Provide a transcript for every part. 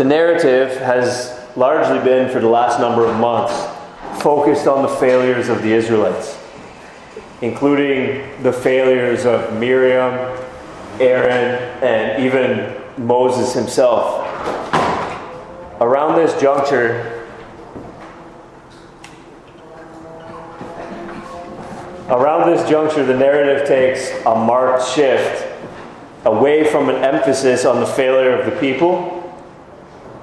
the narrative has largely been, for the last number of months, focused on the failures of the Israelites, including the failures of Miriam, Aaron, and even Moses himself. Around this juncture, Around this juncture, the narrative takes a marked shift away from an emphasis on the failure of the people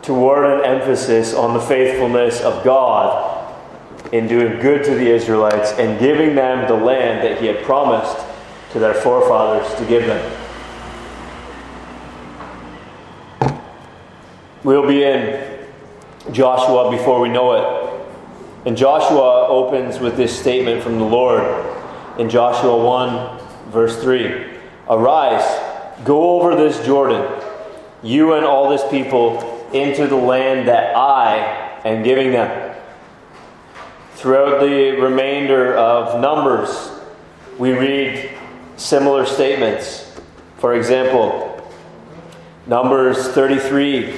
toward an emphasis on the faithfulness of God in doing good to the Israelites and giving them the land that He had promised to their forefathers to give them. We'll be in Joshua before we know it. And Joshua opens with this statement from the Lord in Joshua 1, verse 3 Arise, go over this Jordan, you and all this people, into the land that I am giving them. Throughout the remainder of Numbers, we read similar statements. For example, Numbers 33,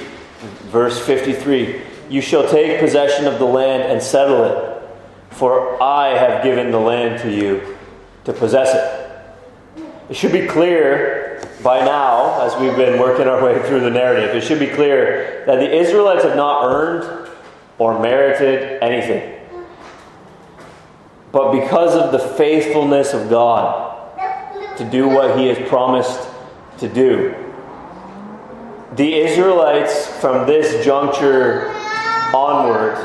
verse 53 You shall take possession of the land and settle it, for I have given the land to you to possess it. It should be clear by now, as we've been working our way through the narrative, it should be clear that the Israelites have not earned or merited anything. But because of the faithfulness of God to do what He has promised to do, the Israelites from this juncture onward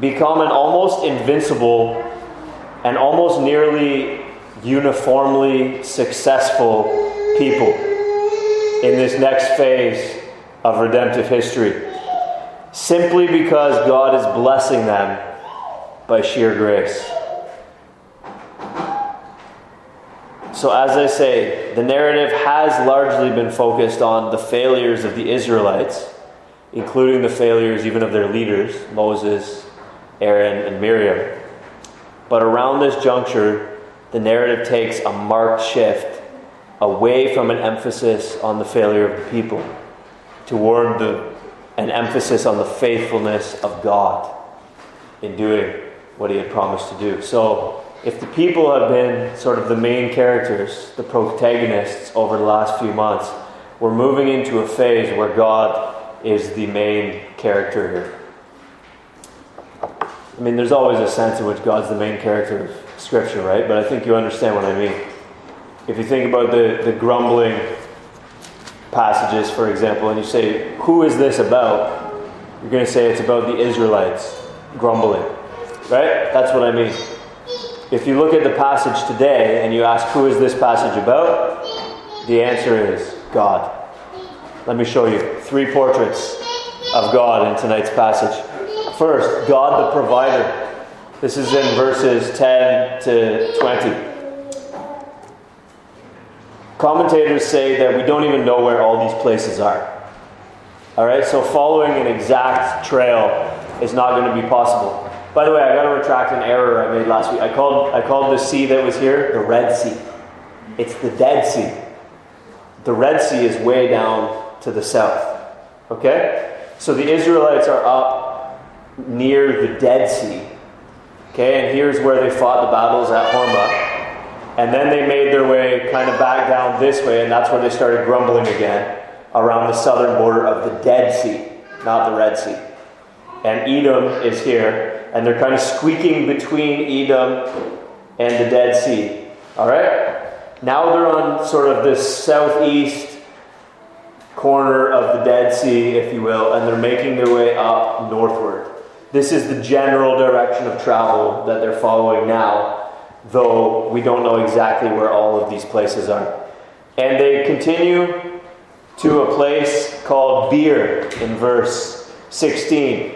become an almost invincible and almost nearly uniformly successful people in this next phase of redemptive history simply because God is blessing them by sheer grace. So, as I say, the narrative has largely been focused on the failures of the Israelites, including the failures even of their leaders, Moses, Aaron, and Miriam. But around this juncture, the narrative takes a marked shift away from an emphasis on the failure of the people toward the, an emphasis on the faithfulness of God in doing what He had promised to do. So, if the people have been sort of the main characters, the protagonists over the last few months, we're moving into a phase where God is the main character here. I mean, there's always a sense in which God's the main character of Scripture, right? But I think you understand what I mean. If you think about the, the grumbling passages, for example, and you say, Who is this about? You're going to say it's about the Israelites grumbling, right? That's what I mean. If you look at the passage today and you ask, Who is this passage about? The answer is God. Let me show you three portraits of God in tonight's passage. First, God the provider. This is in verses 10 to 20. Commentators say that we don't even know where all these places are. All right, so following an exact trail is not going to be possible. By the way, I got to retract an error I made last week. I called, I called the sea that was here the Red Sea. It's the Dead Sea. The Red Sea is way down to the south. Okay? So the Israelites are up near the Dead Sea. Okay, and here's where they fought the battles at Hormah. And then they made their way kind of back down this way, and that's where they started grumbling again around the southern border of the Dead Sea, not the Red Sea. And Edom is here, and they're kind of squeaking between Edom and the Dead Sea. All right? Now they're on sort of this southeast corner of the Dead Sea, if you will, and they're making their way up northward. This is the general direction of travel that they're following now, though we don't know exactly where all of these places are. And they continue to a place called Beer in verse 16,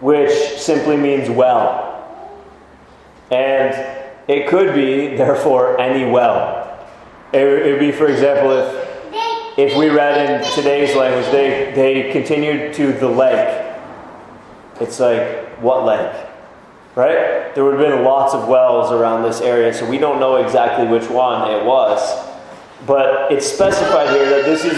which simply means well. And it could be, therefore, any well. It would be, for example, if if we read in today's language, they, they continued to the lake. It's like, what lake? Right? There would have been lots of wells around this area, so we don't know exactly which one it was. But it's specified here that this is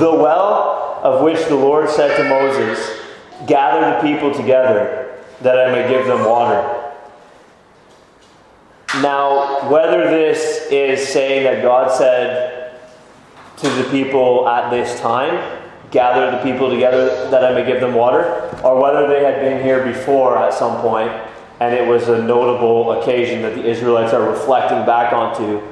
the well of which the Lord said to Moses, Gather the people together, that I may give them water. Now, whether this is saying that God said to the people at this time, Gather the people together that I may give them water, or whether they had been here before at some point and it was a notable occasion that the Israelites are reflecting back onto,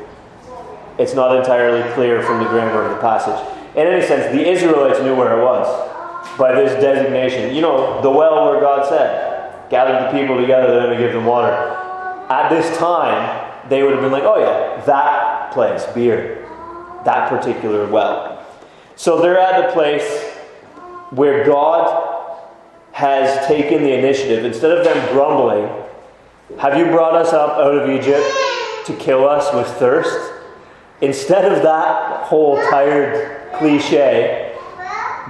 it's not entirely clear from the grammar of the passage. In any sense, the Israelites knew where it was by this designation. You know, the well where God said, Gather the people together that I may give them water. At this time, they would have been like, oh yeah, that place, Beer, that particular well. So they're at the place where God has taken the initiative. Instead of them grumbling, have you brought us up out of Egypt to kill us with thirst? Instead of that whole tired cliche,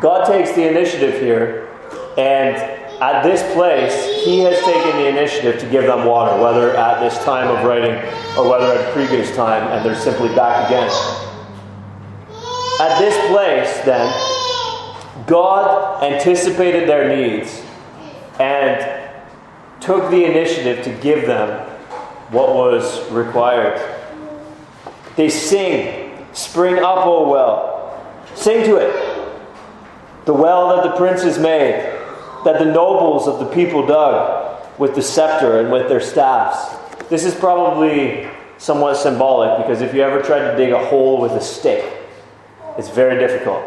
God takes the initiative here, and at this place, He has taken the initiative to give them water, whether at this time of writing or whether at previous time, and they're simply back again. At this place, then, God anticipated their needs and took the initiative to give them what was required. They sing, Spring up, O well. Sing to it. The well that the princes made, that the nobles of the people dug with the scepter and with their staffs. This is probably somewhat symbolic because if you ever tried to dig a hole with a stick, it's very difficult.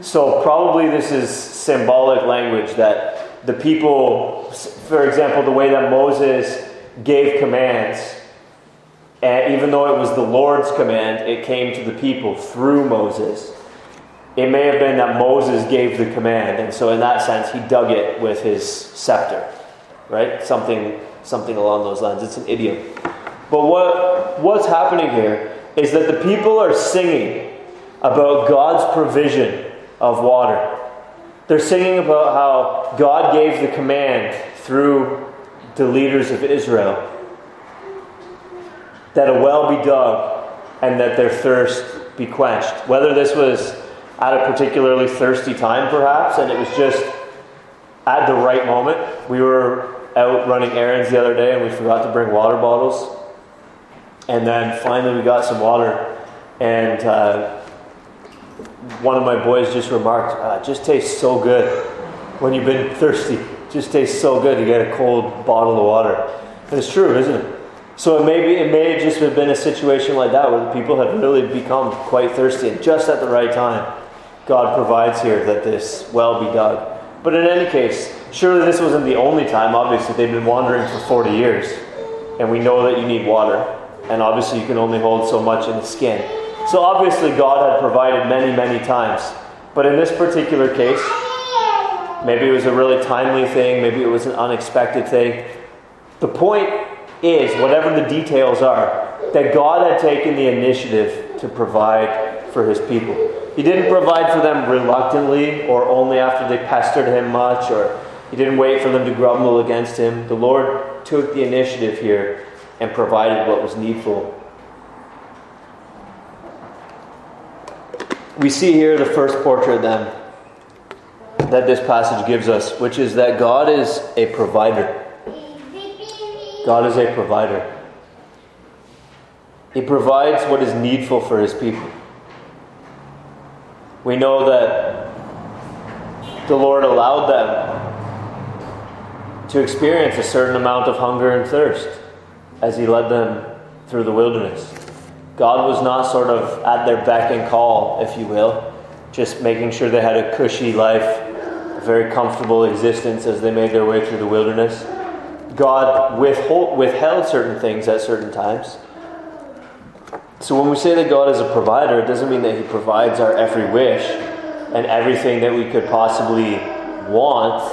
So, probably this is symbolic language that the people, for example, the way that Moses gave commands, and even though it was the Lord's command, it came to the people through Moses. It may have been that Moses gave the command, and so in that sense, he dug it with his scepter, right? Something, something along those lines. It's an idiom. But what, what's happening here is that the people are singing about God's provision of water. They're singing about how God gave the command through the leaders of Israel that a well be dug and that their thirst be quenched. Whether this was at a particularly thirsty time, perhaps, and it was just at the right moment. We were out running errands the other day and we forgot to bring water bottles. And then finally we got some water, and uh, one of my boys just remarked, uh, just tastes so good when you've been thirsty. Just tastes so good to get a cold bottle of water. And it's true, isn't it? So it may, be, it may just have been a situation like that where the people have really become quite thirsty, and just at the right time, God provides here that this well be dug. But in any case, surely this wasn't the only time. Obviously, they've been wandering for 40 years, and we know that you need water, and obviously, you can only hold so much in the skin. So obviously, God had provided many, many times. But in this particular case, maybe it was a really timely thing, maybe it was an unexpected thing. The point is, whatever the details are, that God had taken the initiative to provide for his people. He didn't provide for them reluctantly or only after they pestered him much, or he didn't wait for them to grumble against him. The Lord took the initiative here and provided what was needful we see here the first portrait then that this passage gives us, which is that God is a provider. God is a provider. He provides what is needful for his people. We know that the Lord allowed them to experience a certain amount of hunger and thirst as he led them through the wilderness. God was not sort of at their beck and call, if you will, just making sure they had a cushy life, a very comfortable existence as they made their way through the wilderness. God withhold, withheld certain things at certain times. So when we say that God is a provider, it doesn't mean that He provides our every wish and everything that we could possibly want,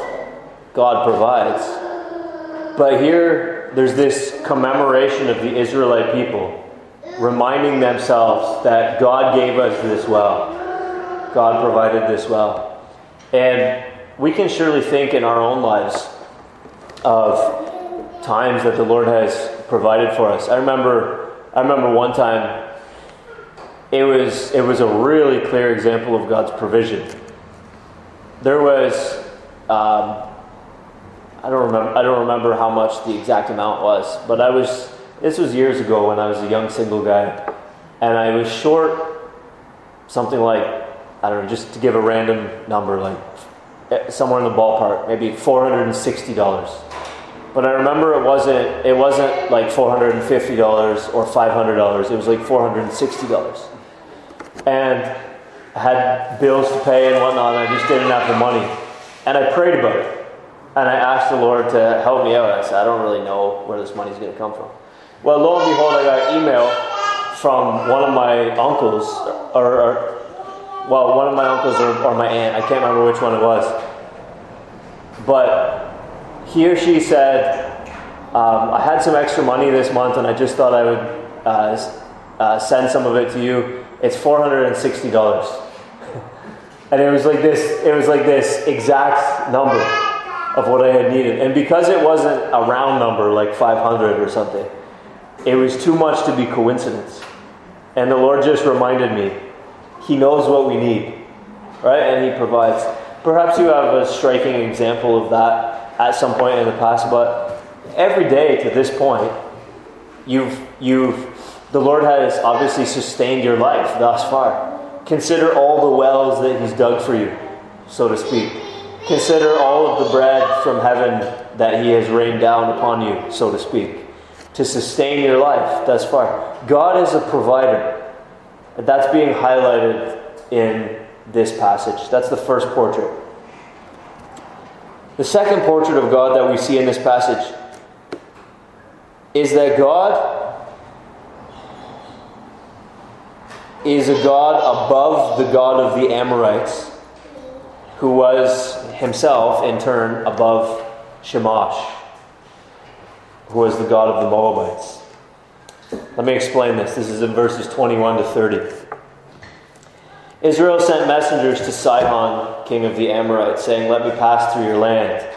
God provides. But here, there's this commemoration of the Israelite people reminding themselves that God gave us this well. God provided this well. And we can surely think in our own lives of times that the Lord has provided for us. I remember I remember one time it was it was a really clear example of God's provision. there was, um, I don't remember, I don't remember how much the exact amount was, but I was, this was years ago when I was a young single guy, and I was short something like, I don't know, just to give a random number, like eh, somewhere in the ballpark, maybe $460. But I remember it wasn't it wasn't like four hundred and fifty dollars or five hundred dollars. It was like four hundred and sixty dollars, and I had bills to pay and whatnot. And I just didn't have the money, and I prayed about it, and I asked the Lord to help me out. I said, I don't really know where this money's going to come from. Well, lo and behold, I got an email from one of my uncles, or, or well, one of my uncles or, or my aunt. I can't remember which one it was, but he or she said, um, I had some extra money this month and I just thought I would uh, uh, send some of it to you. It's $460. and it was like this, it was like this exact number of what I had needed. And because it wasn't a round number like 500 or something, it was too much to be coincidence. And the Lord just reminded me, He knows what we need, right? And He provides. Perhaps you have a striking example of that at some point in the past, but every day to this point, you've, you've, the Lord has obviously sustained your life thus far. Consider all the wells that He's dug for you, so to speak. Consider all of the bread from heaven that He has rained down upon you, so to speak, to sustain your life thus far. God is a provider. That's being highlighted in this passage. That's the first portrait. The second portrait of God that we see in this passage is that God is a God above the God of the Amorites, who was himself, in turn, above Chemosh, who was the God of the Moabites. Let me explain this. This is in verses 21 to 30. Israel sent messengers to Sihon, king of the Amorites, saying, Let me pass through your land.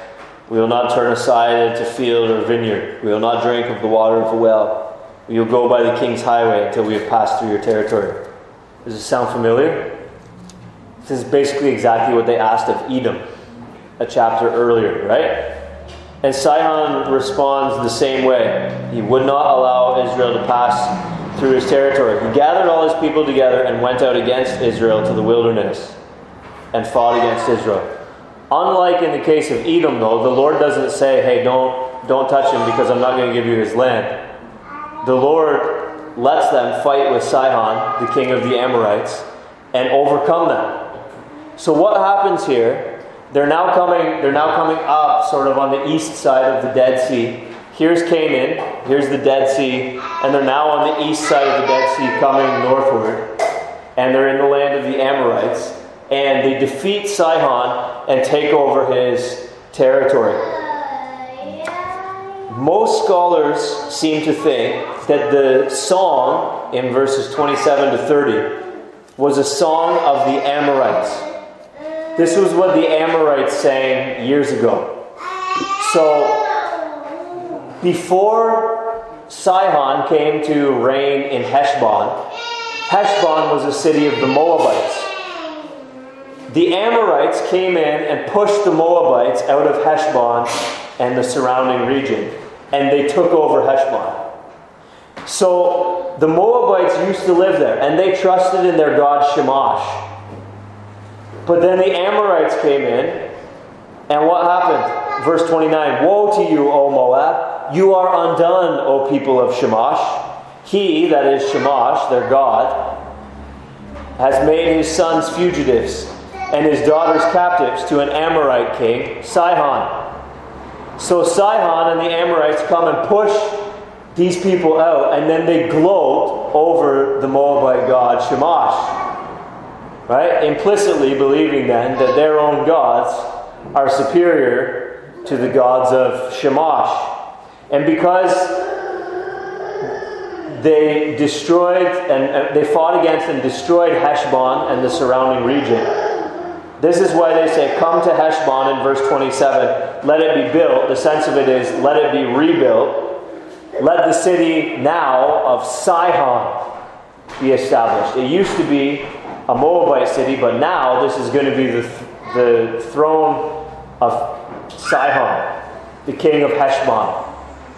We will not turn aside into field or vineyard. We will not drink of the water of a well. We will go by the king's highway until we have passed through your territory. Does this sound familiar? This is basically exactly what they asked of Edom a chapter earlier, right? And Sihon responds the same way. He would not allow Israel to pass through his territory. He gathered all his people together and went out against Israel to the wilderness and fought against Israel. Unlike in the case of Edom, though, the Lord doesn't say, hey, don't, don't touch him because I'm not going to give you his land. The Lord lets them fight with Sihon, the king of the Amorites, and overcome them. So what happens here? They're now coming, they're now coming up sort of on the east side of the Dead Sea Here's Canaan, here's the Dead Sea, and they're now on the east side of the Dead Sea coming northward, and they're in the land of the Amorites, and they defeat Sihon and take over his territory. Most scholars seem to think that the song in verses 27 to 30 was a song of the Amorites. This was what the Amorites sang years ago. So before Sihon came to reign in Heshbon, Heshbon was a city of the Moabites. The Amorites came in and pushed the Moabites out of Heshbon and the surrounding region, and they took over Heshbon. So the Moabites used to live there, and they trusted in their god Chemosh. But then the Amorites came in, and what happened? Verse 29 Woe to you, O Moab! You are undone, O people of Chemosh. He, that is Chemosh, their God, has made his sons fugitives and his daughters captives to an Amorite king, Sihon. So Sihon and the Amorites come and push these people out, and then they gloat over the Moabite god Chemosh. Right? Implicitly believing then that their own gods are superior to the gods of Chemosh. And because they destroyed and uh, they fought against and destroyed Heshbon and the surrounding region. This is why they say, Come to Heshbon in verse 27, let it be built. The sense of it is, let it be rebuilt. Let the city now of Sihon be established. It used to be a Moabite city, but now this is going to be the, the throne of Sihon, the king of Heshbon,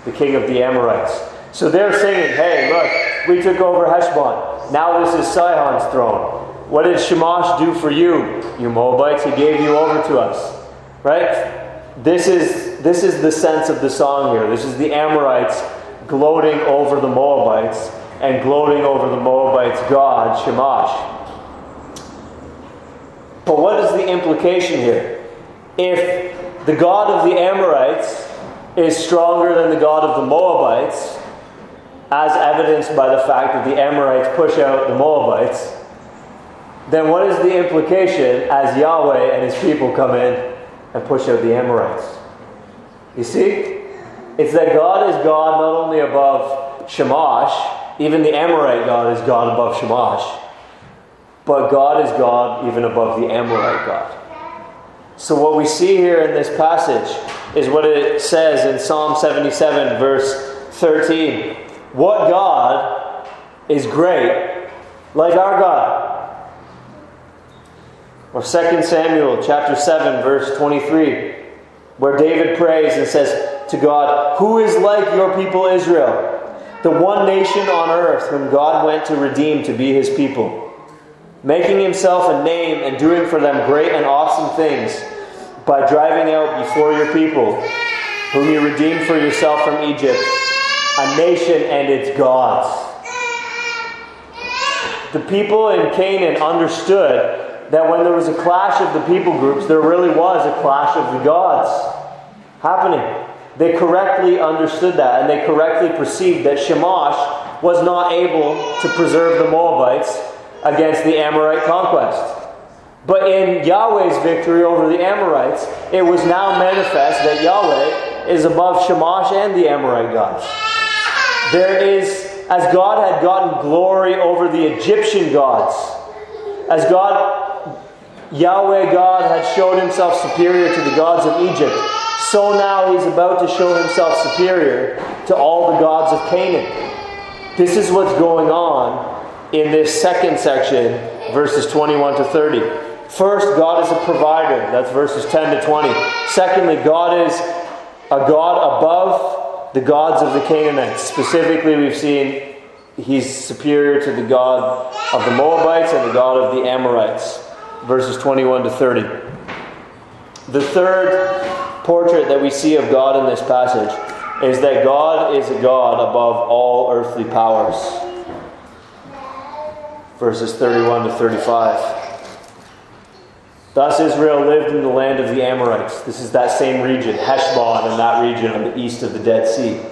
the king of the Amorites. So they're singing, hey, look, we took over Heshbon. Now this is Sihon's throne. What did Chemosh do for you, you Moabites? He gave you over to us. Right? This is, this is the sense of the song here. This is the Amorites gloating over the Moabites and gloating over the Moabites' god, Chemosh. But what is the implication here? If the God of the Amorites is stronger than the God of the Moabites, as evidenced by the fact that the Amorites push out the Moabites, then what is the implication as Yahweh and his people come in and push out the Amorites? You see? It's that God is God not only above Chemosh, even the Amorite God is God above Chemosh, but God is God even above the Amorite God. So, what we see here in this passage is what it says in Psalm 77, verse 13. What God is great like our God? Or 2 Samuel chapter 7, verse 23, where David prays and says to God, Who is like your people Israel? The one nation on earth whom God went to redeem to be his people making himself a name and doing for them great and awesome things by driving out before your people, whom you redeemed for yourself from Egypt, a nation and its gods. The people in Canaan understood that when there was a clash of the people groups, there really was a clash of the gods happening. They correctly understood that, and they correctly perceived that Chemosh was not able to preserve the Moabites against the Amorite conquest. But in Yahweh's victory over the Amorites, it was now manifest that Yahweh is above Chemosh and the Amorite gods. There is, as God had gotten glory over the Egyptian gods, as God, Yahweh God, had shown himself superior to the gods of Egypt, so now he's about to show himself superior to all the gods of Canaan. This is what's going on in this second section, verses 21 to 30. First, God is a provider. That's verses 10 to 20. Secondly, God is a God above the gods of the Canaanites. Specifically, we've seen he's superior to the God of the Moabites and the God of the Amorites. Verses 21 to 30. The third portrait that we see of God in this passage is that God is a God above all earthly powers verses 31 to 35. Thus Israel lived in the land of the Amorites. This is that same region, Heshbon, and that region on the east of the Dead Sea.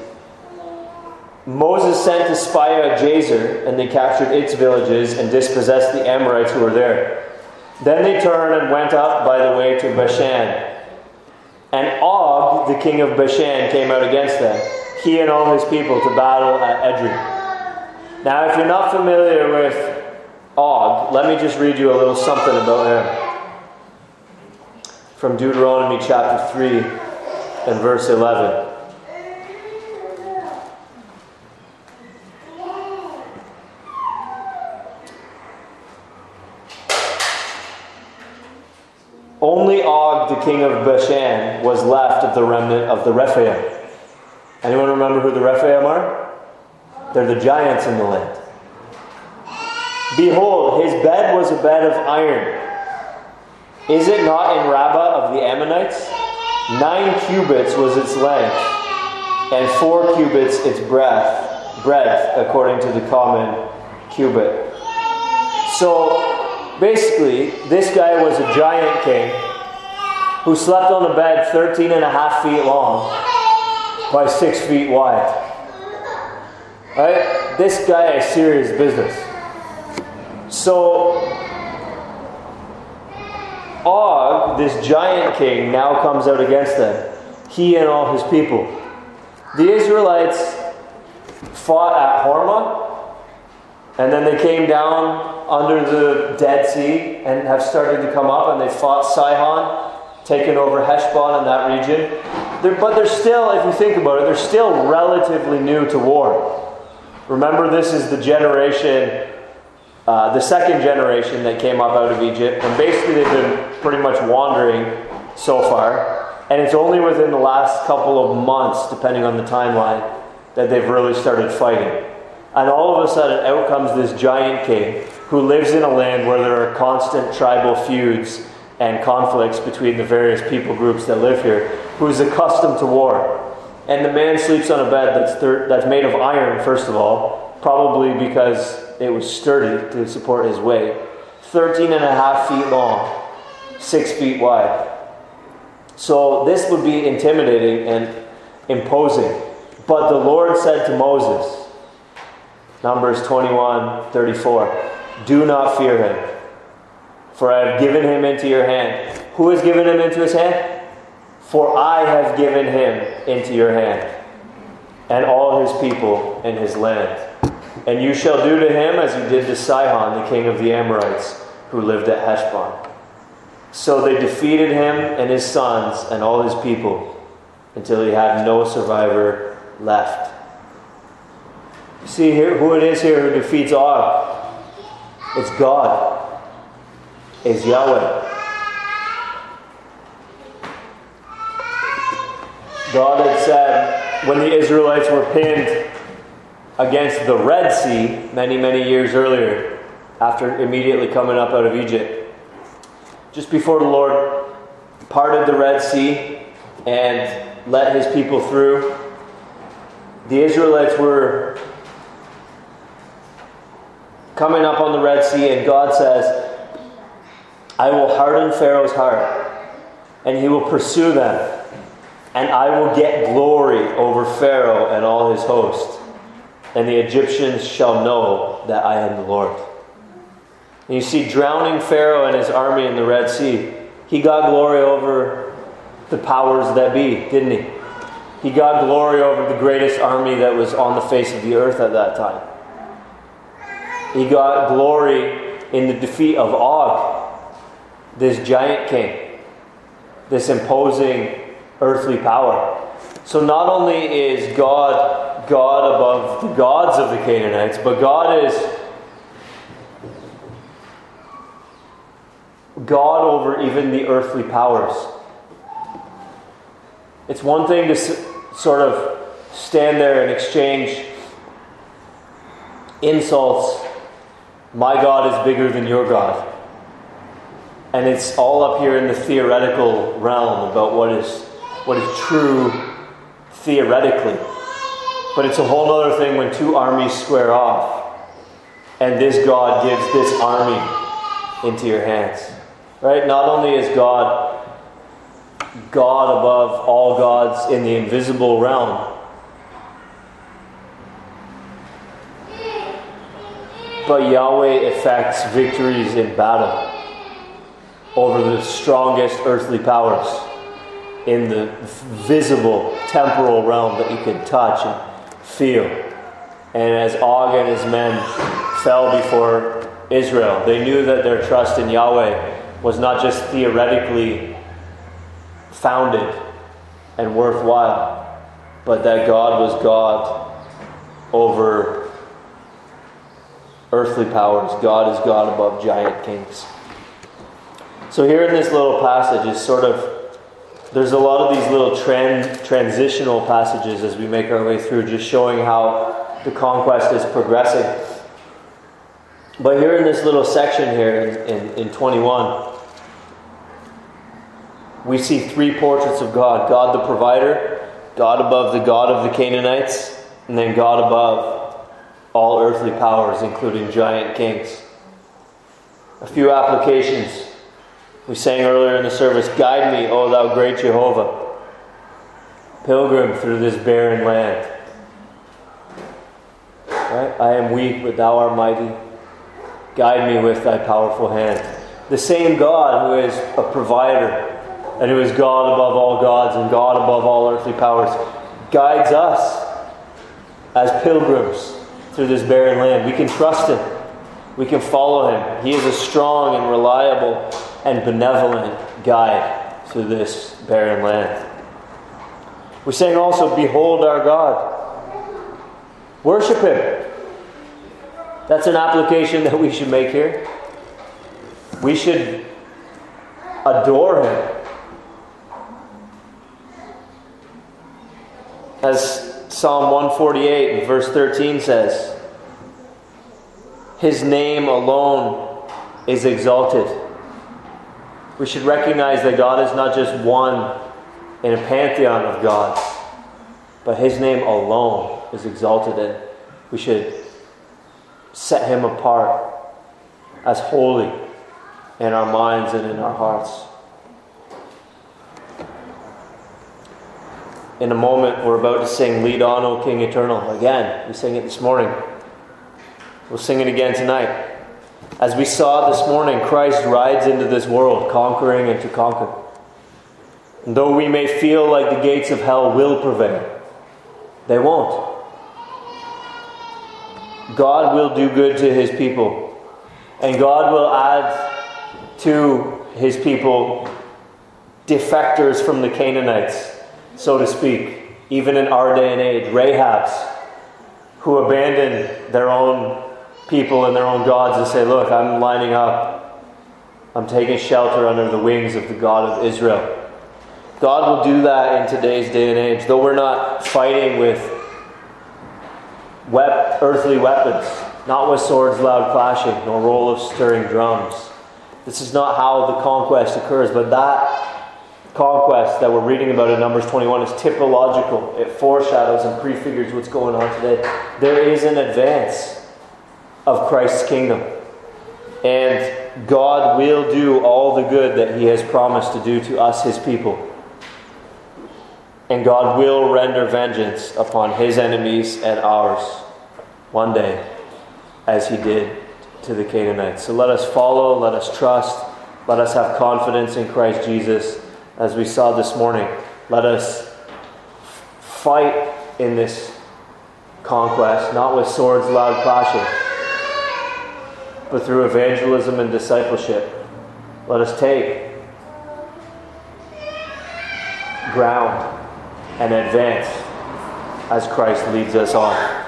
Moses sent to spy out Jazer, and they captured its villages and dispossessed the Amorites who were there. Then they turned and went up by the way to Bashan. And Og, the king of Bashan, came out against them, he and all his people, to battle at Edrei. Now, if you're not familiar with Og, let me just read you a little something about him. From Deuteronomy chapter 3 and verse 11. Only Og, the king of Bashan, was left of the remnant of the Rephaim. Anyone remember who the Rephaim are? They're the giants in the land. Behold, his bed was a bed of iron. Is it not in Rabbah of the Ammonites? Nine cubits was its length, and four cubits its breadth, breadth according to the common cubit. So basically, this guy was a giant king who slept on a bed 13 and a half feet long by 6 feet wide. Right? This guy is serious business. So, Og, this giant king, now comes out against them, he and all his people. The Israelites fought at Hormah, and then they came down under the Dead Sea and have started to come up, and they fought Sihon, taken over Heshbon in that region. They're, but they're still, if you think about it, they're still relatively new to war. Remember, this is the generation uh, the second generation that came up out of Egypt, and basically they've been pretty much wandering so far. And it's only within the last couple of months, depending on the timeline, that they've really started fighting. And all of a sudden, out comes this giant king who lives in a land where there are constant tribal feuds and conflicts between the various people groups that live here, who is accustomed to war. And the man sleeps on a bed that's, thir- that's made of iron, first of all, probably because it was sturdy to support his weight. 13 and a half feet long, 6 feet wide. So this would be intimidating and imposing. But the Lord said to Moses, Numbers 21 34, Do not fear him, for I have given him into your hand. Who has given him into his hand? For I have given him into your hand, and all his people and his land. And you shall do to him as you did to Sihon, the king of the Amorites, who lived at Heshbon. So they defeated him and his sons and all his people until he had no survivor left. See here who it is here who defeats Og. It's God. It's Yahweh. God had said when the Israelites were pinned against the Red Sea many, many years earlier, after immediately coming up out of Egypt, just before the Lord parted the Red Sea and let his people through, the Israelites were coming up on the Red Sea, and God says, I will harden Pharaoh's heart, and he will pursue them, and I will get glory over Pharaoh and all his host, and the Egyptians shall know that I am the Lord. And you see, drowning Pharaoh and his army in the Red Sea, he got glory over the powers that be, didn't he? He got glory over the greatest army that was on the face of the earth at that time. He got glory in the defeat of Og, this giant king, this imposing earthly power. So not only is God God above the gods of the Canaanites, but God is God over even the earthly powers. It's one thing to s- sort of stand there and exchange insults. My God is bigger than your God. And it's all up here in the theoretical realm about what is, what is true theoretically. But it's a whole other thing when two armies square off and this God gives this army into your hands. Right? Not only is God God above all gods in the invisible realm, but Yahweh effects victories in battle over the strongest earthly powers in the visible temporal realm that you can touch feel. And as Og and his men fell before Israel, they knew that their trust in Yahweh was not just theoretically founded and worthwhile, but that God was God over earthly powers. God is God above giant kings. So here in this little passage is sort of there's a lot of these little tran- transitional passages as we make our way through, just showing how the conquest is progressing. But here in this little section here in, in, in 21, we see three portraits of God God the provider, God above the God of the Canaanites, and then God above all earthly powers, including giant kings. A few applications. We sang earlier in the service Guide me, O thou great Jehovah, pilgrim through this barren land. Right? I am weak, but thou art mighty. Guide me with thy powerful hand. The same God who is a provider and who is God above all gods and God above all earthly powers guides us as pilgrims through this barren land. We can trust him. We can follow him. He is a strong and reliable and benevolent guide through this barren land. We sang also, Behold our God. Worship him. That's an application that we should make here. We should adore him. As Psalm 148 verse 13 says, His name alone is exalted. We should recognize that God is not just one in a pantheon of gods, but His name alone is exalted, and we should set Him apart as holy in our minds and in our hearts. In a moment, we're about to sing Lead On, O King Eternal. Again, we sang it this morning. We'll sing it again tonight. As we saw this morning, Christ rides into this world, conquering and to conquer. And though we may feel like the gates of hell will prevail, they won't. God will do good to his people, and God will add to his people defectors from the Canaanites, so to speak, even in our day and age, Rahabs, who abandon their own people and their own gods and say, Look, I'm lining up, I'm taking shelter under the wings of the God of Israel. God will do that in today's day and age, though we're not fighting with wep- earthly weapons, not with swords loud clashing, nor roll of stirring drums. This is not how the conquest occurs, but that conquest that we're reading about in Numbers 21 is typological. It foreshadows and prefigures what's going on today. There is an advance of Christ's kingdom. And God will do all the good that He has promised to do to us, His people. And God will render vengeance upon His enemies and ours one day, as He did to the Canaanites. So let us follow, let us trust, let us have confidence in Christ Jesus, as we saw this morning. Let us fight in this conquest, not with swords loud clashing but through evangelism and discipleship. Let us take ground and advance as Christ leads us on.